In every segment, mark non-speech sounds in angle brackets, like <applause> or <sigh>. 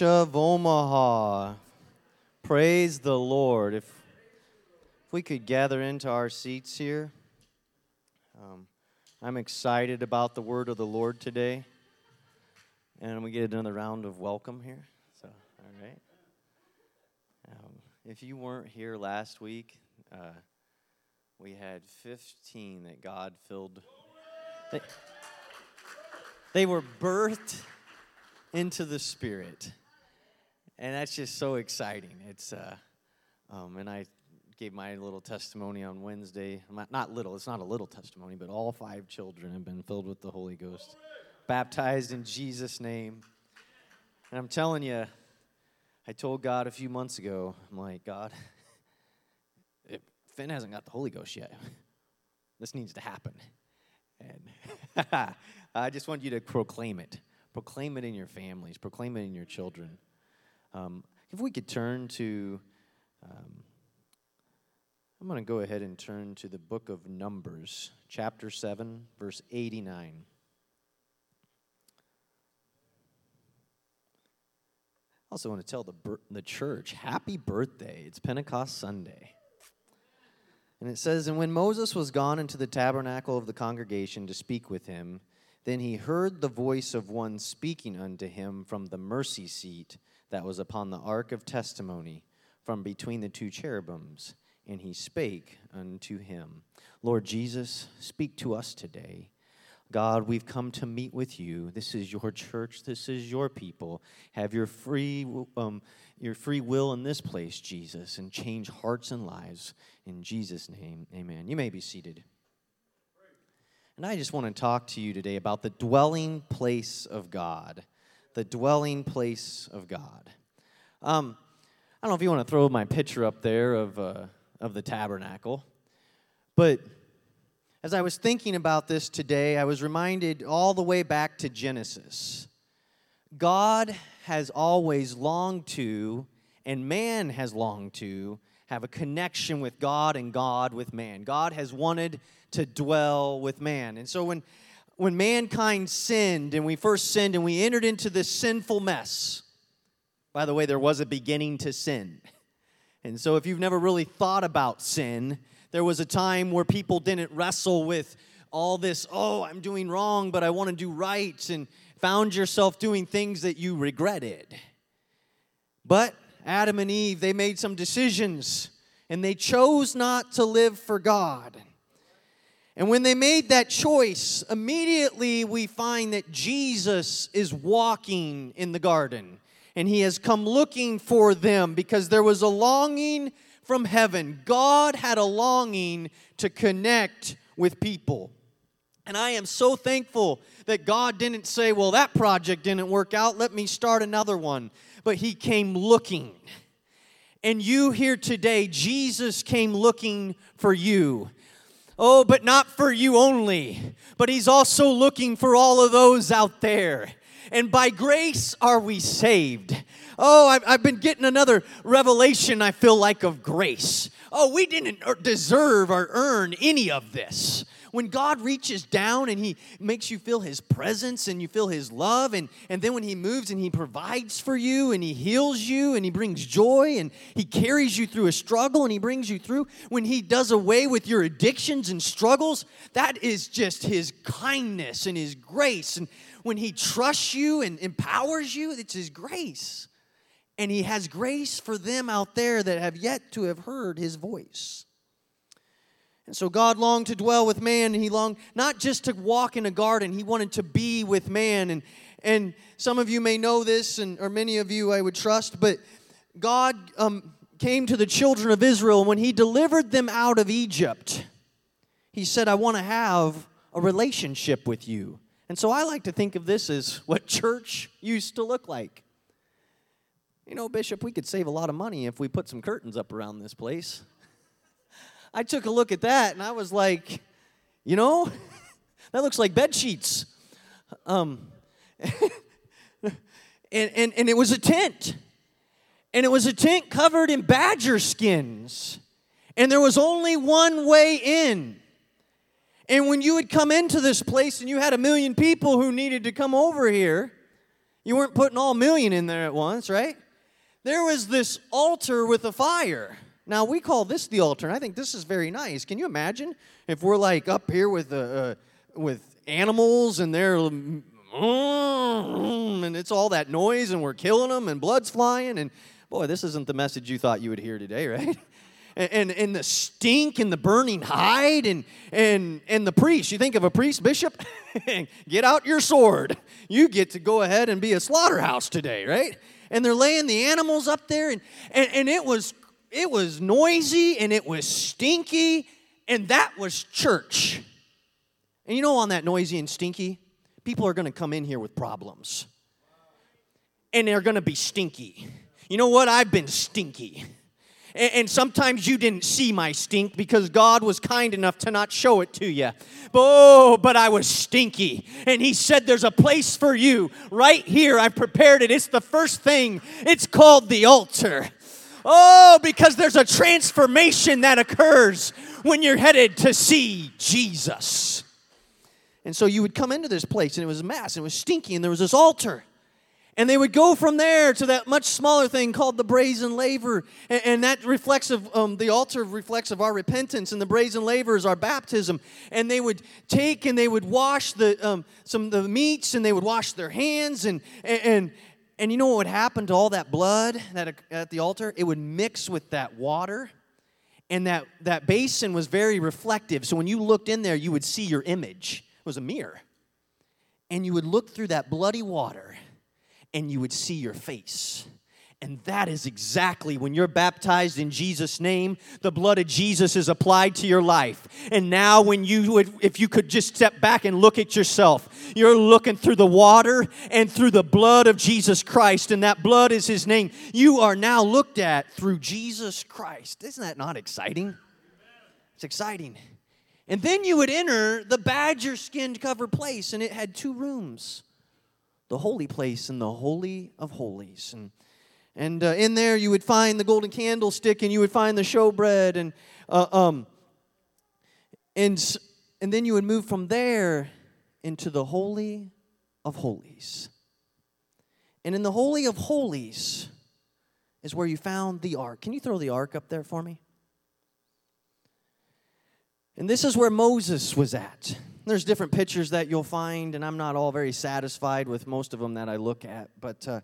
Of Omaha. Praise the Lord. If, if we could gather into our seats here, um, I'm excited about the word of the Lord today. And we get another round of welcome here. So, all right. Um, if you weren't here last week, uh, we had 15 that God filled. They, they were birthed into the Spirit and that's just so exciting. It's uh, um, and I gave my little testimony on Wednesday. Not little, it's not a little testimony, but all five children have been filled with the Holy Ghost, baptized in Jesus' name. And I'm telling you, I told God a few months ago, I'm like, God, Finn hasn't got the Holy Ghost yet, this needs to happen. And <laughs> I just want you to proclaim it. Proclaim it in your families, proclaim it in your children. Um, if we could turn to, um, I'm going to go ahead and turn to the book of Numbers, chapter 7, verse 89. I also want to tell the, the church, happy birthday. It's Pentecost Sunday. And it says, And when Moses was gone into the tabernacle of the congregation to speak with him, then he heard the voice of one speaking unto him from the mercy seat that was upon the ark of testimony from between the two cherubims, and he spake unto him. Lord Jesus, speak to us today. God, we've come to meet with you. This is your church. This is your people. Have your free, um, your free will in this place, Jesus, and change hearts and lives. In Jesus' name, amen. You may be seated. And I just want to talk to you today about the dwelling place of God the dwelling place of God. Um, I don't know if you want to throw my picture up there of, uh, of the tabernacle, but as I was thinking about this today, I was reminded all the way back to Genesis. God has always longed to, and man has longed to, have a connection with God and God with man. God has wanted to dwell with man. And so when when mankind sinned and we first sinned and we entered into this sinful mess. By the way, there was a beginning to sin. <laughs> And so, if you've never really thought about sin, there was a time where people didn't wrestle with all this, oh, I'm doing wrong, but I want to do right, and found yourself doing things that you regretted. But Adam and Eve, they made some decisions and they chose not to live for God. And when they made that choice, immediately we find that Jesus is walking in the garden. And he has come looking for them because there was a longing from heaven. God had a longing to connect with people. And I am so thankful that God didn't say, Well, that project didn't work out, let me start another one. But He came looking. And you here today, Jesus came looking for you. Oh, but not for you only, but He's also looking for all of those out there. And by grace are we saved. Oh, I've, I've been getting another revelation, I feel like, of grace. Oh, we didn't er, deserve or earn any of this when God reaches down and He makes you feel His presence and you feel His love, and, and then when He moves and He provides for you and He heals you and He brings joy and He carries you through a struggle and He brings you through, when He does away with your addictions and struggles, that is just His kindness and His grace. And when He trusts you and empowers you, it's His grace. And He has grace for them out there that have yet to have heard His voice. And so God longed to dwell with man, and He longed not just to walk in a garden, He wanted to be with man. And, and some of you may know this, and, or many of you I would trust, but God um, came to the children of Israel when He delivered them out of Egypt. He said, I want to have a relationship with you. And so I like to think of this as what church used to look like. You know, Bishop, we could save a lot of money if we put some curtains up around this place. I took a look at that and I was like, you know, <laughs> that looks like bed sheets. Um, <laughs> and, and, and it was a tent. And it was a tent covered in badger skins. And there was only one way in. And when you would come into this place and you had a million people who needed to come over here, You weren't putting all million in there at once, right? There was this altar with a fire. Now we call this the altar, and I think this is very nice. Can you imagine if we're like up here with uh, uh with animals and they're mm, and it's all that noise and we're killing them and blood's flying and boy, this isn't the message you thought you would hear today, <laughs> right? And, and, and the stink and the burning hide and, and, and the priest. You think of a priest, bishop? <laughs> get out your sword. You get to go ahead and be a slaughterhouse today, right? And they're laying the animals up there, and, and, and it was it was noisy and it was stinky, and that was church. And you know, on that noisy and stinky, people are going to come in here with problems. And they're going to be stinky. You know what? I've been stinky. And, sometimes you didn't see my stink because God was kind enough to not show it to you. Oh, but I was stinky. And He said, There's a place for you right here. I've prepared it. It's the first thing, it's called the altar. Oh, because there's a transformation that occurs when you're headed to see Jesus. And so you would come into this place, and it was a mess, and it was stinky, and there was this altar. And they would go from there to that much smaller thing called the brazen laver. And, and that reflects of, um, the altar reflects of our repentance, and the brazen laver is our baptism. And they would take and they would wash the, um, some of the meats, and they would wash their hands. And, and, and you know what would happen to all that blood that, at the altar? It would mix with that water. And that, that basin was very reflective. So when you looked in there, you would see your image It was a mirror. And you would look through that bloody water and you would see your face. And that is exactly when you're baptized in Jesus' name, the blood of Jesus is applied to your life. And now, when you would, if you could just step back and look at yourself, you're looking through the water and through the blood of Jesus Christ, and that blood is His name. You are now looked at through Jesus Christ. Isn't that not exciting? It's exciting. And then you would enter the badger skinned covered place, and it had two rooms the holy place and the holy of holies. And, and uh, in there you would find the golden candlestick, and you would find the showbread, and, uh, um, and, and then you would move from there into the holy of holies. And in the holy of holies is where you found the ark. Can you throw the ark up there for me? And this is where Moses was at. There's different pictures that you'll find, and I'm not all very satisfied with most of them that I look at. But uh,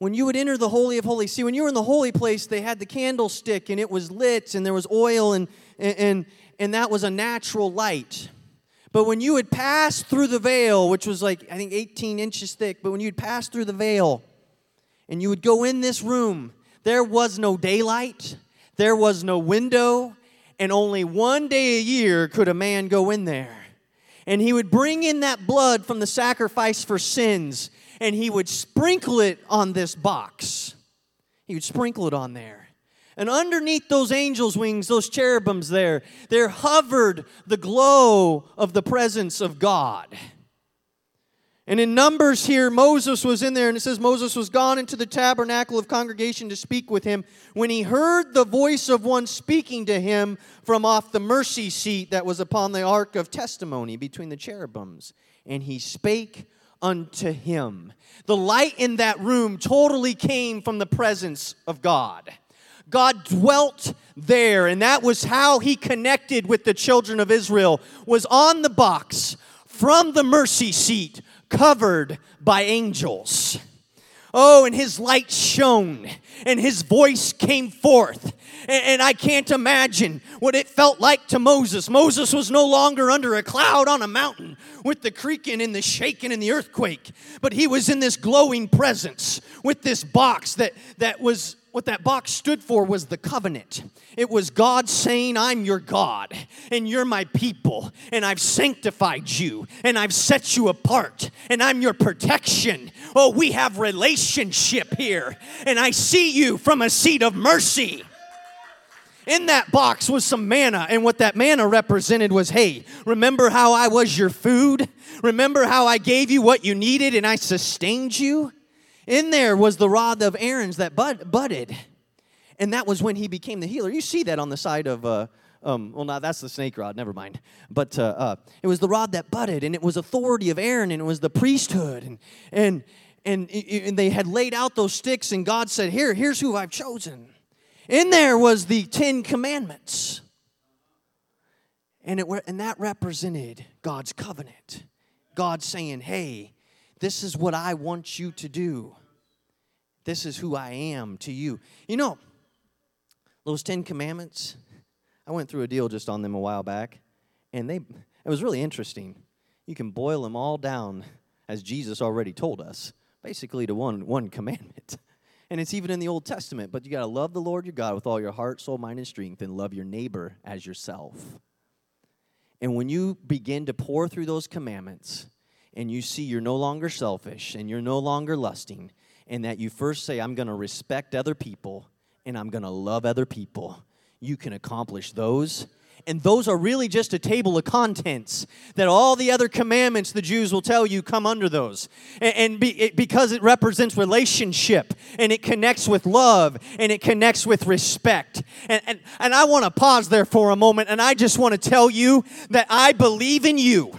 when you would enter the Holy of Holies, see, when you were in the holy place, they had the candlestick, and it was lit, and there was oil, and, and, and that was a natural light. But when you would pass through the veil, which was like, I think, 18 inches thick, but when you'd pass through the veil and you would go in this room, there was no daylight, there was no window, and only one day a year could a man go in there. And he would bring in that blood from the sacrifice for sins, and he would sprinkle it on this box. He would sprinkle it on there. And underneath those angels' wings, those cherubims there, there hovered the glow of the presence of God. And in Numbers here, Moses was in there, and it says Moses was gone into the tabernacle of congregation to speak with him when he heard the voice of one speaking to him from off the mercy seat that was upon the ark of testimony between the cherubims. And he spake unto him. The light in that room totally came from the presence of God. God dwelt there, and that was how he connected with the children of Israel, was on the box from the mercy seat covered by angels. Oh, and his light shone, and his voice came forth. And, I can't imagine what it felt like to Moses. Moses was no longer under a cloud on a mountain with the creaking and the shaking and the earthquake, but he was in this glowing presence with this box that, that was what that box stood for was the covenant. It was God saying, I'm your God, and you're my people, and I've sanctified you, and I've set you apart, and I'm your protection. Oh, we have relationship here, and I see you from a seat of mercy. In that box was some manna, and what that manna represented was hey, remember how I was your food? Remember how I gave you what you needed and I sustained you? In there was the rod of Aaron's that bud, budded. And that was when he became the healer. You see that on the side of, uh, um, well, now that's the snake rod, never mind. But uh, uh, it was the rod that budded, and it was authority of Aaron, and it was the priesthood. And, and, and, and they had laid out those sticks, and God said, Here, here's who I've chosen. In there was the Ten Commandments. And, it, and that represented God's covenant. God saying, Hey, this is what I want you to do. This is who I am to you. You know, those Ten Commandments, I went through a deal just on them a while back, and they it was really interesting. You can boil them all down as Jesus already told us, basically to one one commandment. <laughs> And it's even in the Old Testament, but you got to love the Lord your God with all your heart, soul, mind, and strength, and love your neighbor as yourself. And when you begin to pour through those commandments, and you see you're no longer selfish and you're no longer lusting, and that you first say, I'm going to respect other people and I'm going to love other people, you can accomplish those. And those are really just a table of contents that all the other commandments the Jews will tell you come under those. And, and be, it, because it represents relationship and it connects with love and it connects with respect. And, and, and I want to pause there for a moment and I just want to tell you that I believe in you.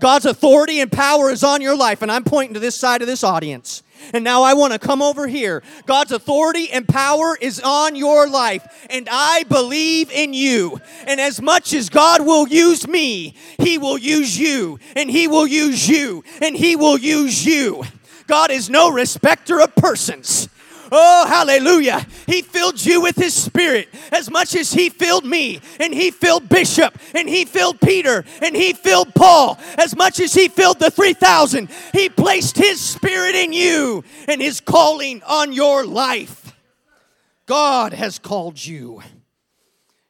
God's authority and power is on your life. And I'm pointing to this side of this audience. And now I want to come over here. God's authority and power is on your life, and I believe in you. And as much as God will use me, He will use you, and He will use you, and He will use you. God is no respecter of persons. Oh, hallelujah. He filled you with His Spirit as much as He filled me, and He filled Bishop, and He filled Peter, and He filled Paul. As much as He filled the 3,000, He placed His Spirit in you and His calling on your life. God has called you,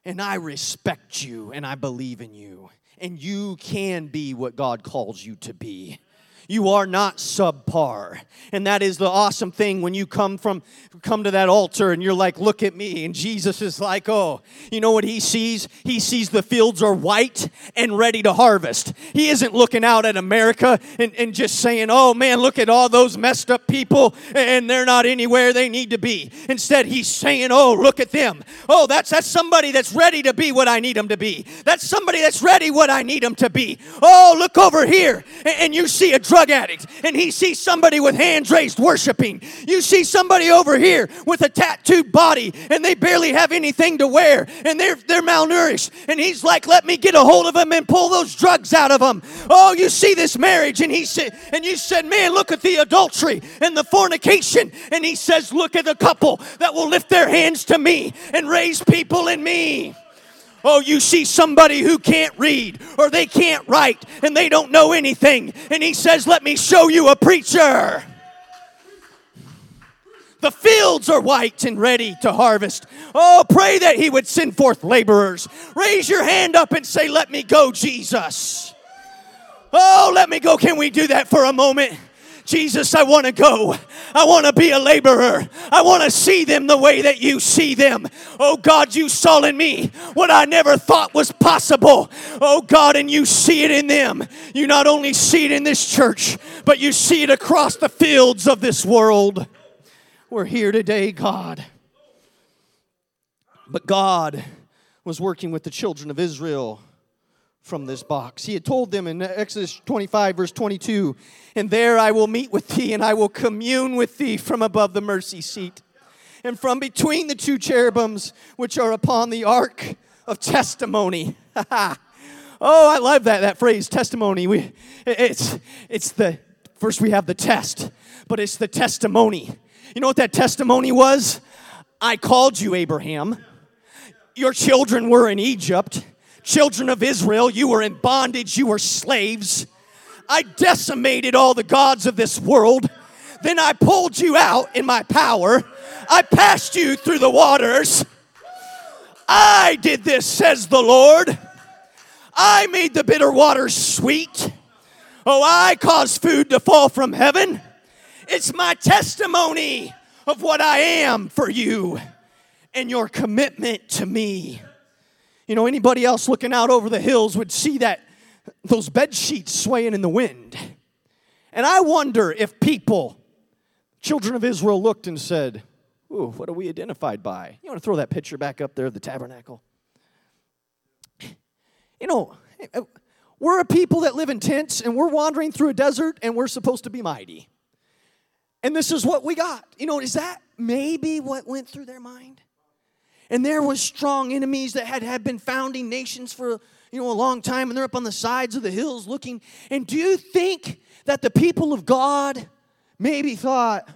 and I respect you, and I believe in you, and you can be what God calls you to be you are not subpar. And that is the awesome thing when you come from come to that altar and you're like look at me. And jesus is like oh you know what he sees? He sees the fields are white and ready to harvest. He isn't looking out at america and, and just saying oh man look at all those messed up people and they're not anywhere they need to be. Instead he's saying oh look at them. Oh that's that's somebody that's ready to be what i need them to be. That's somebody that's ready what i need them to be. Oh look over here and, and you see a drug drug addict and he sees somebody with hands raised worshiping. You see somebody over here with a tattooed body and they barely have anything to wear and they're, they're malnourished. And he's like, let me get a hold of them and pull those drugs out of them. Oh, you see this marriage and he said, and you said, man, look at the adultery and the fornication. And he says, look at a couple that will lift their hands to me and raise people in me. Oh, you see somebody who can't read or they can't write and they don't know anything. And he says, Let me show you a preacher. The fields are white and ready to harvest. Oh, pray that he would send forth laborers. Raise your hand up and say, Let me go, Jesus. Oh, let me go. Can we do that for a moment? Jesus, I want to go. I want to be a laborer. I want to see them the way that you see them. Oh God, you saw in me what I never thought was possible. Oh God, and you see it in them. You not only see it in this church, but you see it across the fields of this world. We're here today, God. But God was working with the children of Israel from this box. He had told them in Exodus 25, verse 22, And there I will meet with thee, and I will commune with thee from above the mercy seat, and from between the two cherubims which are upon the ark of testimony. <laughs> oh, I love that, that phrase, testimony. We, it's, it's the, first we have the test, but it's the testimony. You know what that testimony was? I called you, Abraham. Your children were in Egypt Children of Israel, you were in bondage, you were slaves. I decimated all the gods of this world. Then I pulled you out in my power. I passed you through the waters. I did this, says the Lord. I made the bitter waters sweet. Oh, I caused food to fall from heaven. It's my testimony of what I am for you and your commitment to me. You know, anybody else looking out over the hills would see that those bed sheets swaying in the wind. And I wonder if people, children of Israel, looked and said, Ooh, what are we identified by? You want to throw that picture back up there of the tabernacle? You know, eh, eh, we're a people that live in tents and we're wandering through a desert and we're supposed to be mighty. And this is what we got. You know, is that maybe what went through their mind? And there was strong enemies that had, had been founding nations for you know a long time, and they're up on the sides of the hills looking. And do you think that the people of God maybe thought,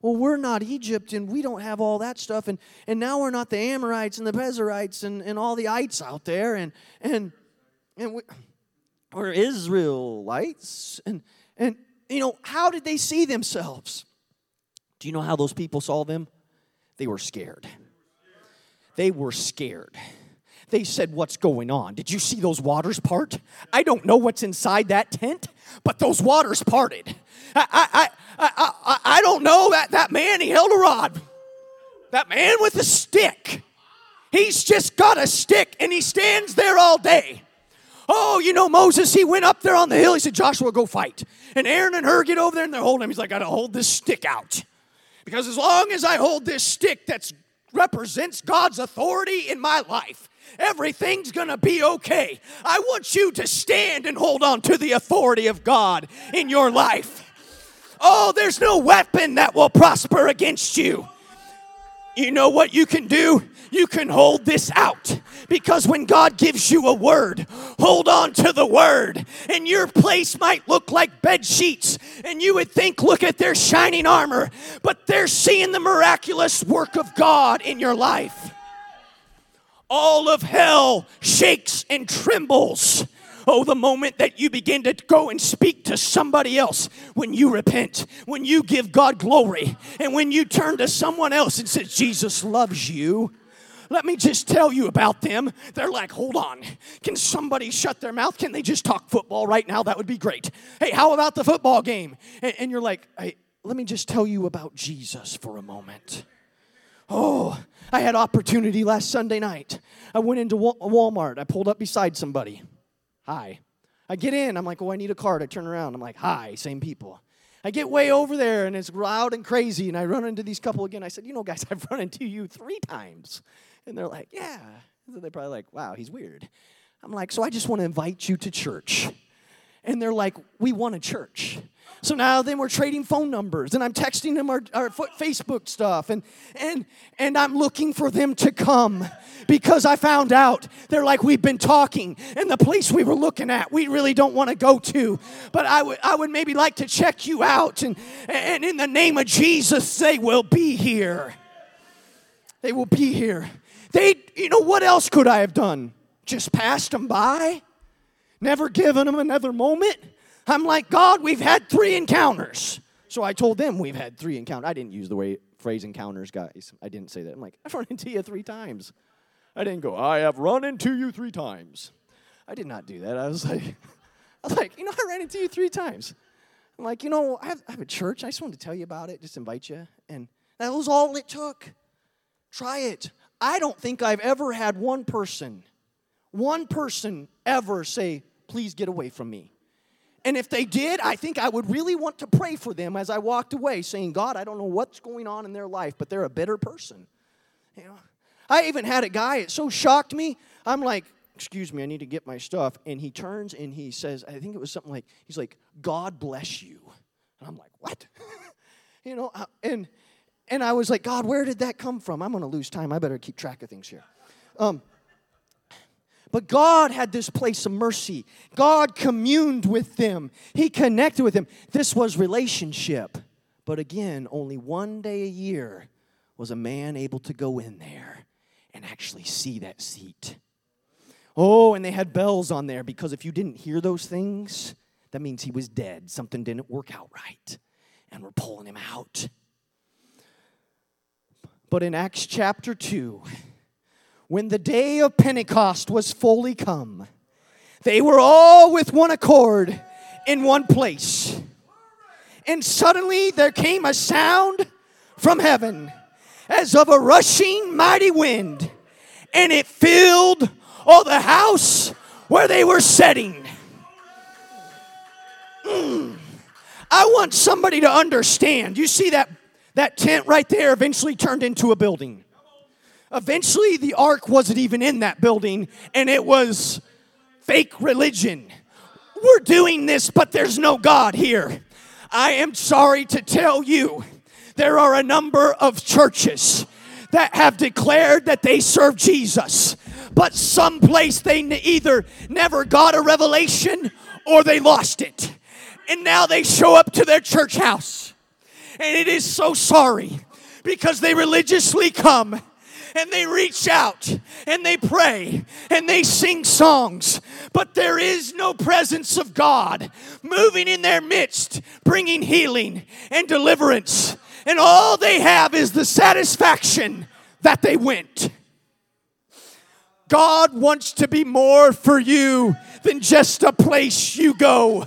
well, we're not Egypt and we don't have all that stuff, and, and now we're not the Amorites and the Perizzites and, and all the ites out there, and and and we, we're Israelites, and and you know, how did they see themselves? Do you know how those people saw them? They were scared. They were scared. They said, What's going on? Did you see those waters part? I don't know what's inside that tent, but those waters parted. I, I, I, I, I don't know that, that man, he held a rod. That man with a stick. He's just got a stick and he stands there all day. Oh, you know, Moses, he went up there on the hill. He said, Joshua, go fight. And Aaron and Hur get over there and they're holding him. He's like, I gotta hold this stick out. Because as long as I hold this stick that represents God's authority in my life, everything's gonna be okay. I want you to stand and hold on to the authority of God in your life. Oh, there's no weapon that will prosper against you. You know what you can do? You can hold this out because when God gives you a word, hold on to the word. And your place might look like bed sheets, and you would think, look at their shining armor, but they're seeing the miraculous work of God in your life. All of hell shakes and trembles Oh, the moment that you begin to go and speak to somebody else, when you repent, when you give God glory, and when you turn to someone else and say, Jesus loves you. Let me just tell you about them. They're like, hold on. Can somebody shut their mouth? Can they just talk football right now? That would be great. Hey, how about the football game? And, and you're like, hey, let me just tell you about Jesus for a moment. Oh, I had opportunity last Sunday night. I went into Walmart. I pulled up beside somebody. Hi. I get in. I'm like, oh, I need a card. I turn around. I'm like, hi, same people. I get way over there and it's loud and crazy, and I run into these couple again. I said, you know, guys, <laughs> I've run into you three times. And they're like, yeah. So they're probably like, wow, he's weird. I'm like, so I just want to invite you to church. And they're like, we want a church. So now then we're trading phone numbers and I'm texting them our, our Facebook stuff and, and, and I'm looking for them to come because I found out they're like, we've been talking and the place we were looking at, we really don't want to go to. But I would, I would maybe like to check you out and, and in the name of Jesus, they will be here. They will be here. They, you know, what else could I have done? Just passed them by? Never given them another moment? I'm like, God, we've had three encounters. So I told them we've had three encounters. I didn't use the way phrase encounters, guys. I didn't say that. I'm like, I've run into you three times. I didn't go, I have run into you three times. I did not do that. I was like, <laughs> I was like, you know, I ran into you three times. I'm like, you know, I have, I have a church. I just wanted to tell you about it, just invite you. And that was all it took. Try it. I don't think I've ever had one person, one person ever say, please get away from me. And if they did, I think I would really want to pray for them as I walked away, saying, God, I don't know what's going on in their life, but they're a better person. You know, I even had a guy, it so shocked me. I'm like, excuse me, I need to get my stuff. And he turns and he says, I think it was something like, he's like, God bless you. And I'm like, what? <laughs> you know, uh, and and I was like, God, where did that come from? I'm going to lose time. I better keep track of things here. Um, but God had this place of mercy. God communed with them, He connected with them. This was relationship. But again, only one day a year was a man able to go in there and actually see that seat. Oh, and they had bells on there because if you didn't hear those things, that means he was dead. Something didn't work out right. And we're pulling him out. But in Acts chapter 2, when the day of Pentecost was fully come, they were all with one accord in one place. And suddenly there came a sound from heaven as of a rushing mighty wind, and it filled all the house where they were sitting. Mm. I want somebody to understand. You see that that tent right there eventually turned into a building. Eventually, the ark wasn't even in that building, and it was fake religion. We're doing this, but there's no God here. I am sorry to tell you, there are a number of churches that have declared that they serve Jesus, but someplace they either never got a revelation or they lost it. And now they show up to their church house. And it is so sorry because they religiously come and they reach out and they pray and they sing songs, but there is no presence of God moving in their midst, bringing healing and deliverance. And all they have is the satisfaction that they went. God wants to be more for you than just a place you go.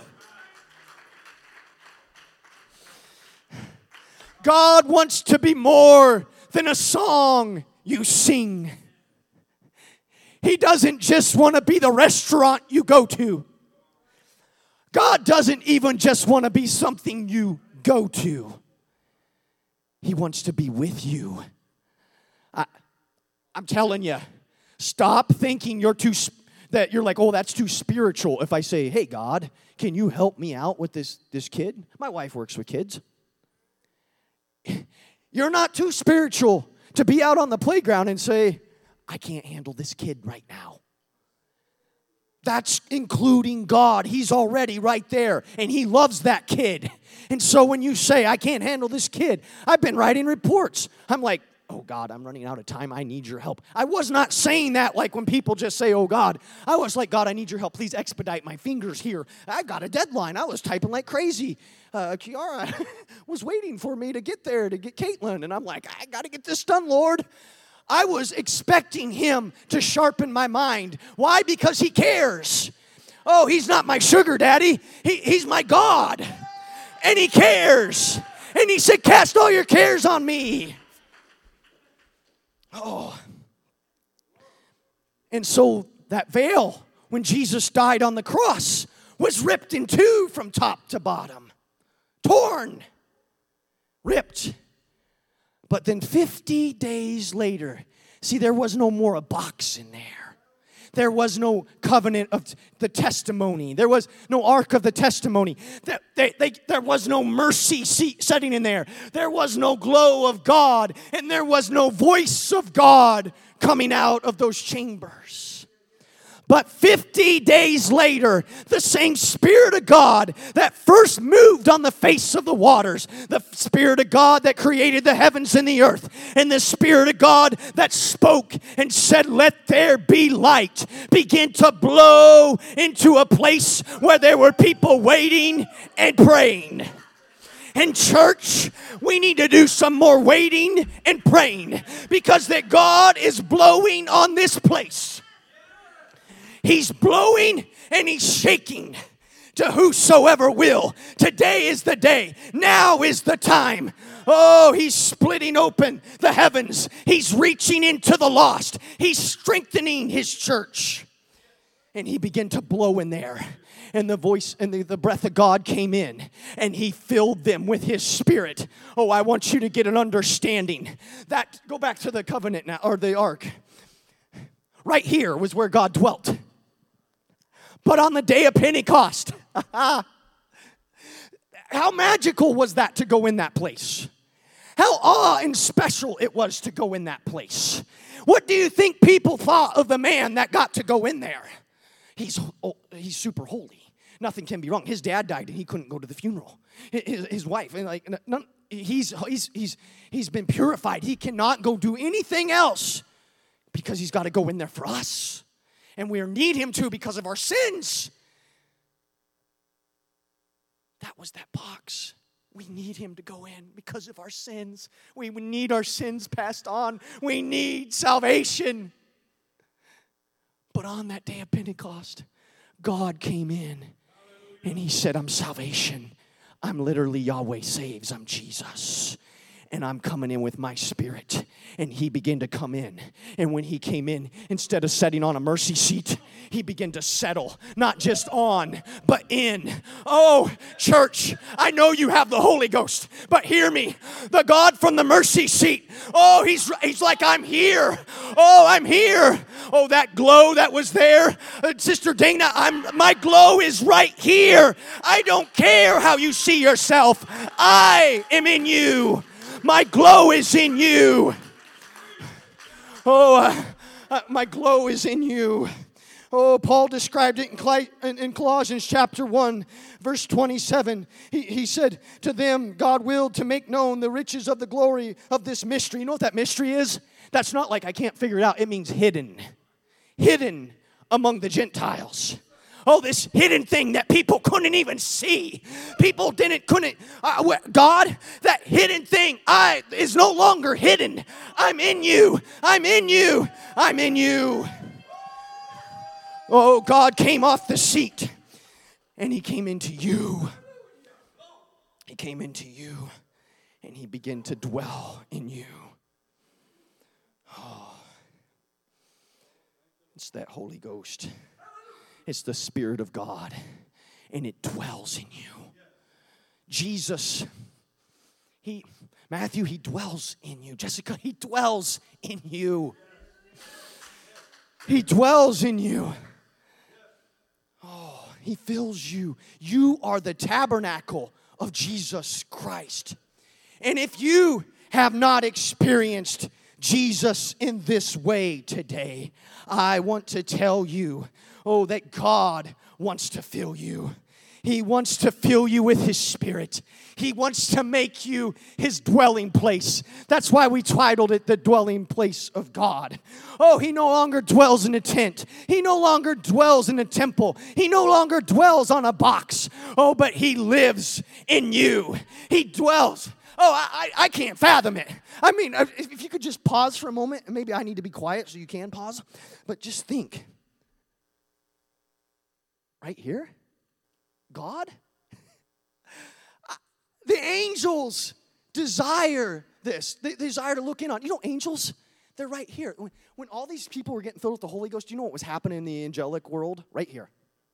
God wants to be more than a song you sing. He doesn't just want to be the restaurant you go to. God doesn't even just want to be something you go to. He wants to be with you. I, am telling you, stop thinking you're too that you're like, oh, that's too spiritual. If I say, hey, God, can you help me out with this this kid? My wife works with kids. You're not too spiritual to be out on the playground and say, I can't handle this kid right now. That's including God. He's already right there and He loves that kid. And so when you say, I can't handle this kid, I've been writing reports. I'm like, oh God, I'm running out of time. I need your help. I was not saying that like when people just say, oh God. I was like, God, I need your help. Please expedite my fingers here. I got a deadline. I was typing like crazy. Uh, Kiara <laughs> was waiting for me to get there to get Caitlin. And I'm like, I got to get this done, Lord. I was expecting him to sharpen my mind. Why? Because he cares. Oh, he's not my sugar daddy, he, he's my God. And he cares. And he said, Cast all your cares on me. Oh. And so that veil, when Jesus died on the cross, was ripped in two from top to bottom, torn, ripped. But then 50 days later, see, there was no more a box in there. There was no covenant of the testimony. There was no ark of the testimony. There, they, they, there was no mercy seat setting in there. There was no glow of God. And there was no voice of God coming out of those chambers. But 50 days later, the same Spirit of God that first moved on the face of the waters, the Spirit of God that created the heavens and the earth, and the Spirit of God that spoke and said, Let there be light, began to blow into a place where there were people waiting and praying. And church, we need to do some more waiting and praying because that God is blowing on this place. He's blowing and he's shaking to whosoever will. Today is the day. Now is the time. Oh, he's splitting open the heavens. He's reaching into the lost. He's strengthening his church. And he began to blow in there. And the voice and the, the breath of God came in and he filled them with his spirit. Oh, I want you to get an understanding. That go back to the covenant now or the ark. Right here was where God dwelt but on the day of Pentecost. <laughs> How magical was that to go in that place? How awe and special it was to go in that place. What do you think people thought of the man that got to go in there? He's, oh, he's super holy. Nothing can be wrong. His dad died and he couldn't go to the funeral. His, his wife, and like, none, he's, he's, he's, he's been purified. He cannot go do anything else because he's got to go in there for us and we need Him to because of our sins. That was that box. We need Him to go in because of our sins. We need our sins passed on. We need salvation. But on that day of Pentecost, God came in and He said, I'm salvation. I'm literally Yahweh saves. I'm Jesus. And I'm coming in with my spirit. And he began to come in. And when he came in, instead of sitting on a mercy seat, he began to settle, not just on, but in. Oh, church, I know you have the Holy Ghost, but hear me. The God from the mercy seat, oh, he's, he's like, I'm here. Oh, I'm here. Oh, that glow that was there. Uh, Sister Dana, I'm, my glow is right here. I don't care how you see yourself. I am in you. My glow is in you. Oh, uh, uh, my glow is in you. Oh, Paul described it in, in, in Colossians chapter 1, verse 27. He, he said, To them, God willed to make known the riches of the glory of this mystery. You know what that mystery is? That's not like I can't figure it out, it means hidden. Hidden among the Gentiles oh this hidden thing that people couldn't even see. People didn't couldn't uh, god that hidden thing i is no longer hidden. I'm in you. I'm in you. I'm in you. Oh god came off the seat and he came into you. He came into you and he began to dwell in you. Oh it's that holy ghost it's the Spirit of God, and it dwells in you. Jesus, He, Matthew, He dwells in you. Jessica, He dwells in you. He dwells in you. Oh, He fills you. You are the tabernacle of Jesus Christ. And if you have not experienced Jesus in this way today, I want to tell you oh, that God wants to fill you. He wants to fill you with His Spirit. He wants to make you His dwelling place. That's why we titled it The Dwelling Place of God. Oh, He no longer dwells in a tent. He no longer dwells in a temple. He no longer dwells on a box. Oh, but He lives in you. He dwells. Oh, I, I can't fathom it. I mean, if you could just pause for a moment, maybe I need to be quiet so you can pause, but just think right here? God? <laughs> Ah, the angels desire this. They desire to look in on. You know, angels, they're right here. When, when all these people were getting filled with the Holy Ghost, you know what was happening in the angelic world? Right here.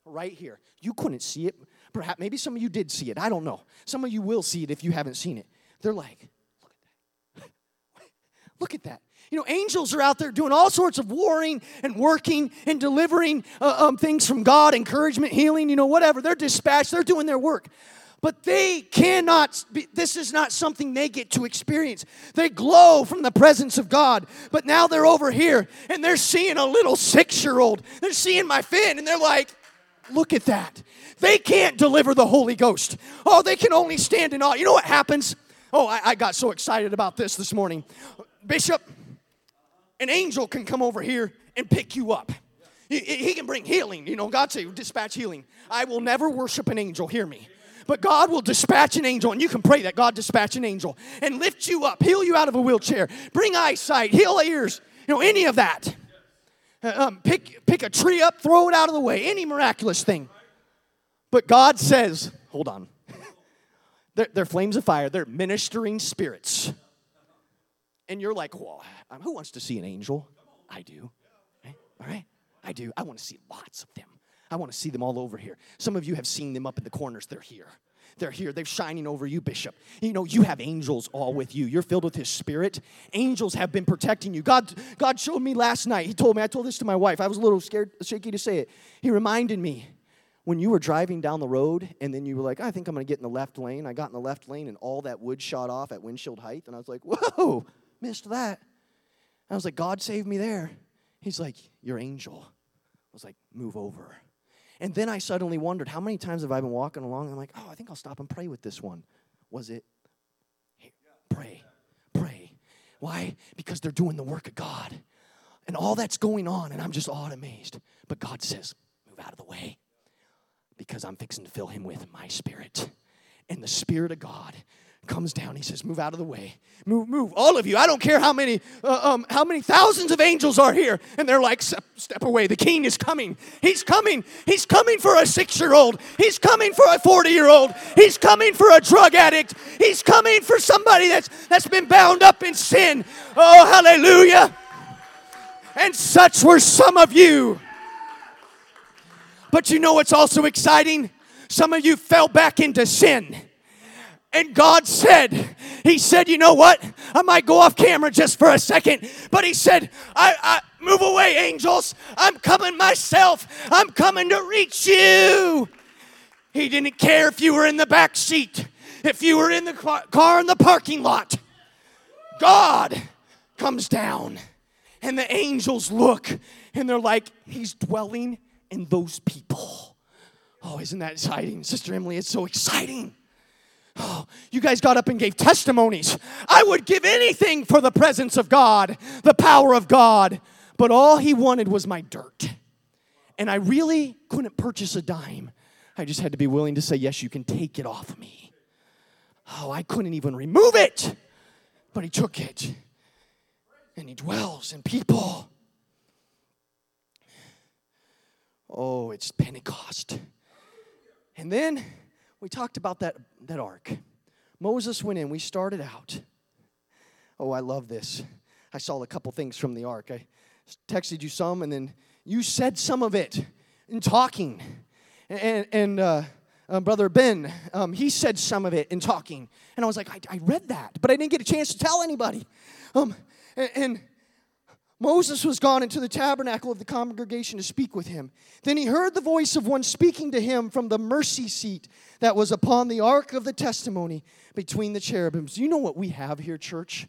Right here. You couldn't see it. Perhaps maybe some of you did see it. I don't know. Some of you will see it if you haven't seen it. They're like, look at that. <laughs> look at that. You know, angels are out there doing all sorts of warring and working and delivering uh, um, things from God, encouragement, healing, you know, whatever. They're dispatched, they're doing their work. But they cannot, be, this is not something they get to experience. They glow from the presence of God. But now they're over here and they're seeing a little six year old. They're seeing my Finn and they're like, look at that. They can't deliver the Holy Ghost. Oh, they can only stand in awe. You know what happens? Oh, I, I got so excited about this this morning. Bishop, an angel can come over here and pick you up. He, he can bring healing. You know, God say, dispatch healing. I will never worship an angel, hear me. But God will dispatch an angel, and you can pray that God dispatch an angel and lift you up, heal you out of a wheelchair, bring eyesight, heal ears, you know, any of that. Uh, um, pick, pick a tree up, throw it out of the way, any miraculous thing. But God says, hold on. <laughs> they're, they're flames of fire, they're ministering spirits. And you're like, well, um, who wants to see an angel? I do. Right? All right? I do. I want to see lots of them. I want to see them all over here. Some of you have seen them up in the corners. They're here. They're here. They're shining over you, Bishop. You know, you have angels all with you. You're filled with His Spirit. Angels have been protecting you. God, God showed me last night. He told me, I told this to my wife. I was a little scared, shaky to say it. He reminded me when you were driving down the road and then you were like, I think I'm going to get in the left lane. I got in the left lane and all that wood shot off at windshield height. And I was like, whoa, missed that. I was like, God saved me there. He's like, Your angel. I was like, Move over. And then I suddenly wondered, how many times have I been walking along? I'm like, oh, I think I'll stop and pray with this one. Was it? Pray, pray. Why? Because they're doing the work of God. And all that's going on, and I'm just awed amazed. But God says, move out of the way because I'm fixing to fill him with my spirit. And the Spirit of God comes down. He says, Move out of the way. Move, move. All of you. I don't care how many, uh, um, how many thousands of angels are here. And they're like, step, step away. The king is coming. He's coming. He's coming for a six year old. He's coming for a 40 year old. He's coming for a drug addict. He's coming for somebody that's, that's been bound up in sin. Oh, hallelujah. And such were some of you. But you know what's also exciting? Some of you fell back into sin. And God said, He said, you know what? I might go off camera just for a second, but He said, I, I move away, angels. I'm coming myself. I'm coming to reach you. He didn't care if you were in the back seat, if you were in the car in the parking lot. God comes down, and the angels look, and they're like, He's dwelling in those people. Oh, isn't that exciting? Sister Emily, it's so exciting. Oh, <gasps> you guys got up and gave testimonies. I would give anything for the presence of God, the power of God, but all he wanted was my dirt. And I really couldn't purchase a dime. I just had to be willing to say, Yes, you can take it off me. Oh, I couldn't even remove it, but he took it. And he dwells in people. Oh, it's Pentecost. And then we talked about that, that ark. Moses went in, we started out. Oh, I love this. I saw a couple things from the ark. I texted you some, and then you said some of it in talking. And, and uh, uh, Brother Ben, um, he said some of it in talking. And I was like, I, I, read that, but I didn't get a chance to tell anybody. Um, and, and Moses was gone into the tabernacle of the congregation to speak with him. Then he heard the voice of one speaking to him from the mercy seat that was upon the ark of the testimony between the cherubims. You know what we have here, church?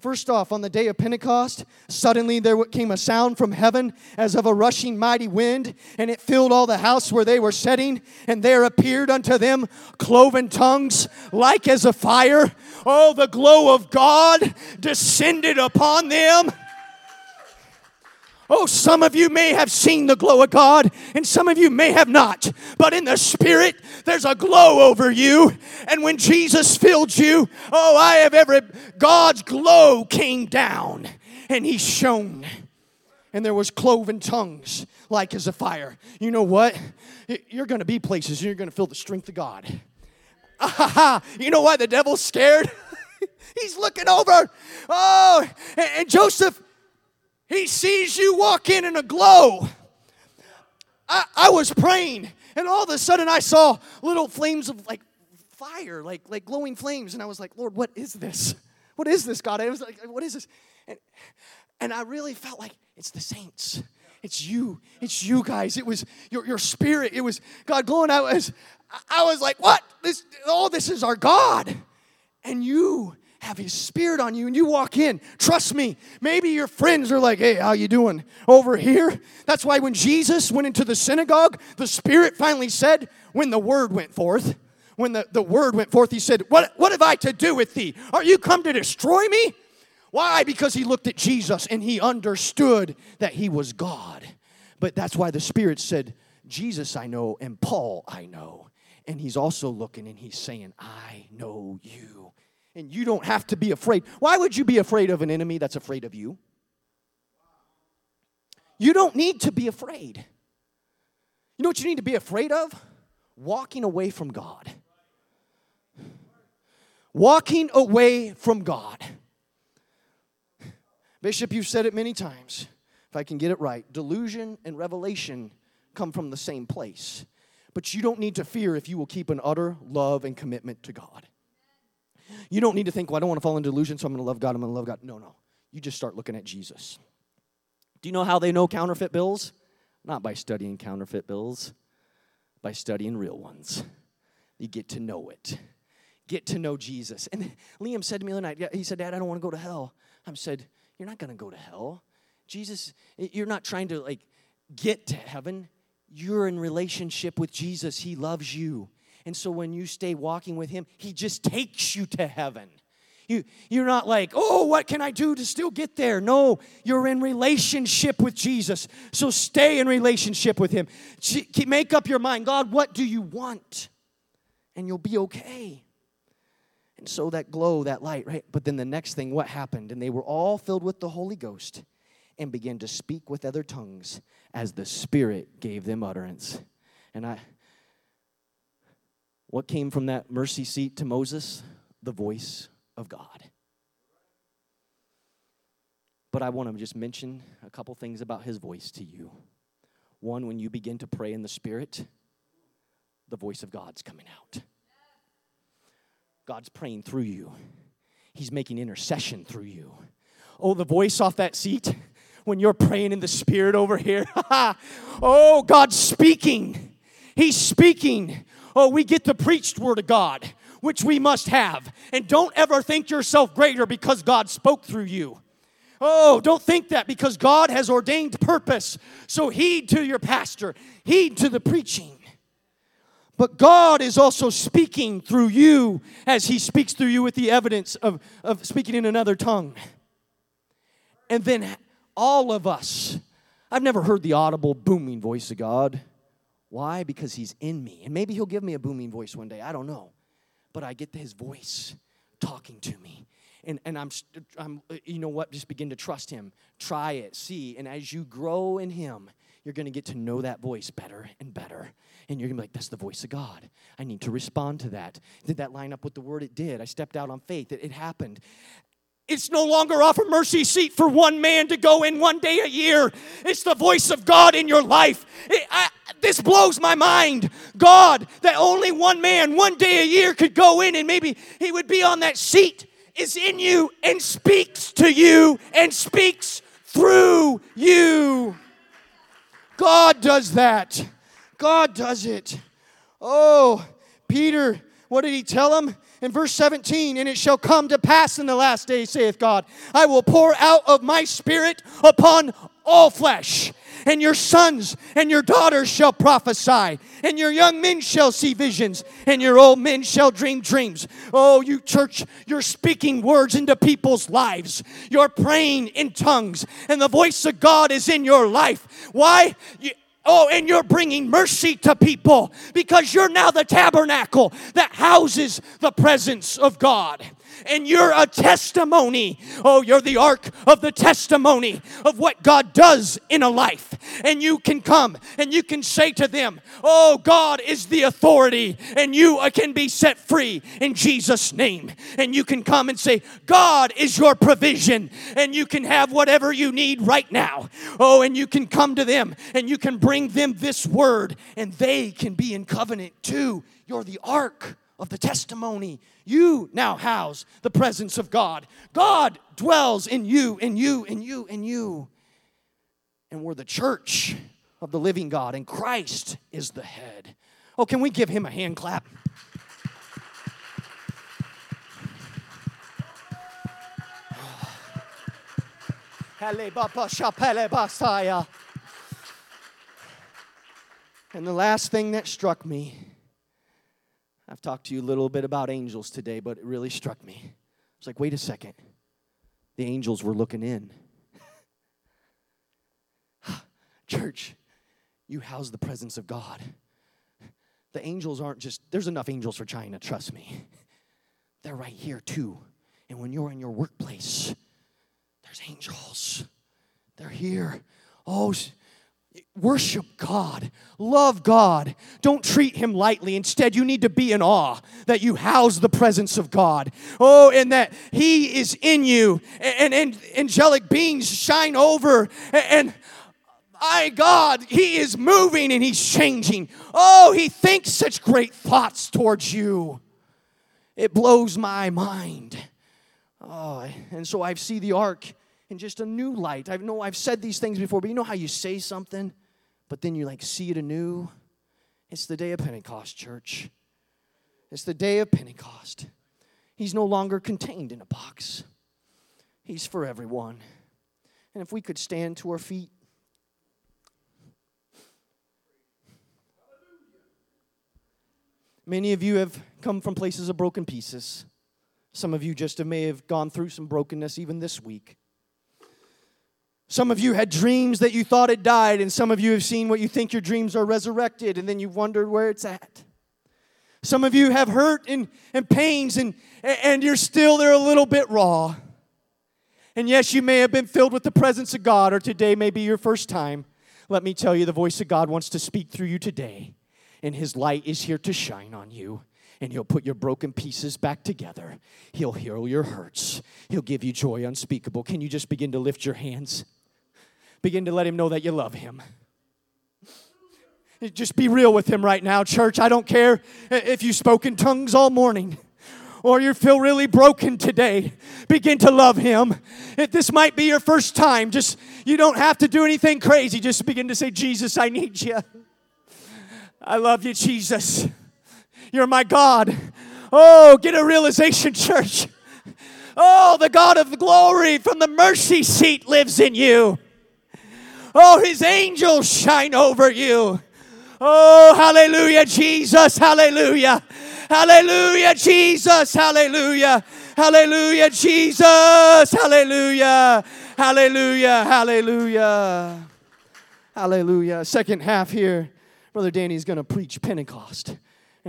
First off, on the day of Pentecost, suddenly there came a sound from heaven as of a rushing mighty wind, and it filled all the house where they were sitting. And there appeared unto them cloven tongues like as a fire. Oh, the glow of God descended upon them. Oh, some of you may have seen the glow of God, and some of you may have not. But in the Spirit, there's a glow over you. And when Jesus filled you, oh, I have every, God's glow came down, and He shone. And there was cloven tongues like as a fire. You know what? You're going to be places, you're going to feel the strength of God. <laughs> you know why the devil's scared? <laughs> He's looking over. Oh, and Joseph he sees you walk in in a glow. I, I was praying, and all of a sudden I saw little flames of like fire, like, like glowing flames. And I was like, Lord, what is this? What is this, God? I was like, what is this? And, and I really felt like it's the saints. It's you. It's you guys. It was your, your spirit. It was God glowing. I was, I was like, what? This, all this is our God. And you have his spirit on you and you walk in. Trust me maybe your friends are like hey how you doing? Over here. That's why when jesus went into the synagogue the spirit finally said when the word went forth when the, the word went forth he said what, what have i to do with thee? Are you come to destroy me? Why? Because he looked at jesus and he understood that he was god. But that's why the spirit said jesus i know and paul i know. And he's also looking and he's saying i know you and you don't have to be afraid. Why would you be afraid of an enemy that's afraid of you? You don't need to be afraid. You know what you need to be afraid of? Walking away from God. Walking away from God. Bishop, you've said it many times. If I can get it right, delusion and revelation come from the same place. But you don't need to fear if you will keep an utter love and commitment to God. You don't need to think, well, I don't want to fall into delusion, so I'm going to love God, I'm going to love God. No, no. You just start looking at Jesus. Do you know how they know counterfeit bills? Not by studying counterfeit bills, by studying real ones. You get to know it. Get to know Jesus. And Liam said to me the other night, he said, Dad, I don't want to go to hell. I said, You're not going to go to hell. Jesus, you're not trying to like get to heaven. You're in relationship with Jesus. He loves you. And so when you stay walking with Him, He just takes you to heaven. You, you're not like, oh, what can I do to still get there? No, you're in relationship with Jesus. So stay in relationship with Him. Make up your mind God, what do you want? And you'll be okay. And so that glow, that light, right? But then the next thing, what happened? And they were all filled with the Holy Ghost and began to speak with other tongues as the Spirit gave them utterance. And I, what came from that mercy seat to Moses? The voice of God. But I want to just mention a couple things about his voice to you. One, when you begin to pray in the Spirit, the voice of God's coming out. God's praying through you, He's making intercession through you. Oh, the voice off that seat when you're praying in the Spirit over here. <laughs> oh, God's speaking. He's speaking. Oh, we get the preached word of God, which we must have. And don't ever think yourself greater because God spoke through you. Oh, don't think that because God has ordained purpose. So heed to your pastor, heed to the preaching. But God is also speaking through you as He speaks through you with the evidence of, of speaking in another tongue. And then all of us, I've never heard the audible booming voice of God. Why? Because He's in me. And maybe He'll give me a booming voice one day. I don't know. But I get His voice talking to me and, and I'm, I'm, uh, you know what, just begin to trust Him. Try it, see. And as you grow in Him, you're going to get to know that voice better and better. And you're going to be like, that's the voice of God. I need to respond to that. Did that line up with the word? It did. I stepped out on faith. It, it happened. It's no longer off a mercy seat for one man to go in one day a year. It's the voice of God in your life. It, I, this blows my mind. God, that only one man one day a year could go in and maybe he would be on that seat is in you and speaks to you and speaks through you. God does that. God does it. Oh, Peter, what did he tell him? In verse 17, and it shall come to pass in the last days, saith God, I will pour out of my spirit upon all flesh and your sons and your daughters shall prophesy, and your young men shall see visions, and your old men shall dream dreams. Oh, you church, you're speaking words into people's lives. You're praying in tongues, and the voice of God is in your life. Why? You, Oh, and you're bringing mercy to people because you're now the tabernacle that houses the presence of God and you're a testimony. Oh, you're the ark of the testimony of what God does in a life. And you can come and you can say to them, Oh, God is the authority, and you uh, can be set free in Jesus' name. And you can come and say, God is your provision, and you can have whatever you need right now. Oh, and you can come to them and you can bring them this word, and they can be in covenant too. You're the ark of the testimony. You now house the presence of God. God dwells in you, in you, in you, in you. And we're the church of the living God, and Christ is the head. Oh, can we give him a hand clap? <sighs> And the last thing that struck me I've talked to you a little bit about angels today, but it really struck me. It's like, wait a second. The angels were looking in. <sighs> Church, you house the presence of God. The angels aren't just, there's enough angels for China, trust me. They're right here too. And when you're in your workplace, there's angels. They're here. Oh, Worship God. Love God. Don't treat Him lightly. Instead, you need to be in awe that you house the presence of God. Oh, and that He is in you. And, and, angelic beings shine over. And, my God, He is moving and He's changing. Oh, He thinks such great thoughts towards you. It blows my mind. Oh, and so I see the ark in just a new light. I know I've said these things before, but you know how you say something, but then you like see it anew? It's the day of Pentecost, church. It's the day of Pentecost. He's no longer contained in a box, He's for everyone. And if we could stand to our feet. Many of you have come from places of broken pieces. Some of you just may have gone through some brokenness even this week. Some of you had dreams that you thought had died, and some of you have seen what you think your dreams are resurrected, and then you've wondered where it's at. Some of you have hurt and, and pains, and, and you're still there a little bit raw. And yes, you may have been filled with the presence of God, or today may be your first time. Let me tell you, the voice of God wants to speak through you today, and His light is here to shine on you. And he'll put your broken pieces back together. He'll heal your hurts. He'll give you joy unspeakable. Can you just begin to lift your hands? Begin to let him know that you love him. Just be real with him right now, church. I don't care if you spoke in tongues all morning or you feel really broken today, begin to love Him. If this might be your first time, just you don't have to do anything crazy. Just begin to say, Jesus, I need you. I love you, Jesus. You're my God. Oh, get a realization, church. Oh, the God of glory from the mercy seat lives in you. Oh, his angels shine over you. Oh, hallelujah, Jesus, hallelujah. Hallelujah, Jesus. Hallelujah. Hallelujah, Jesus. Hallelujah. Hallelujah. Hallelujah. Hallelujah. Second half here, Brother Danny is going to preach Pentecost.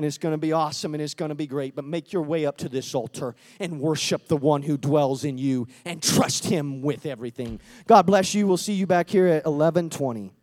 And it's going to be awesome and it's going to be great. But make your way up to this altar and worship the one who dwells in you and trust him with everything. God bless you. We'll see you back here at 1120.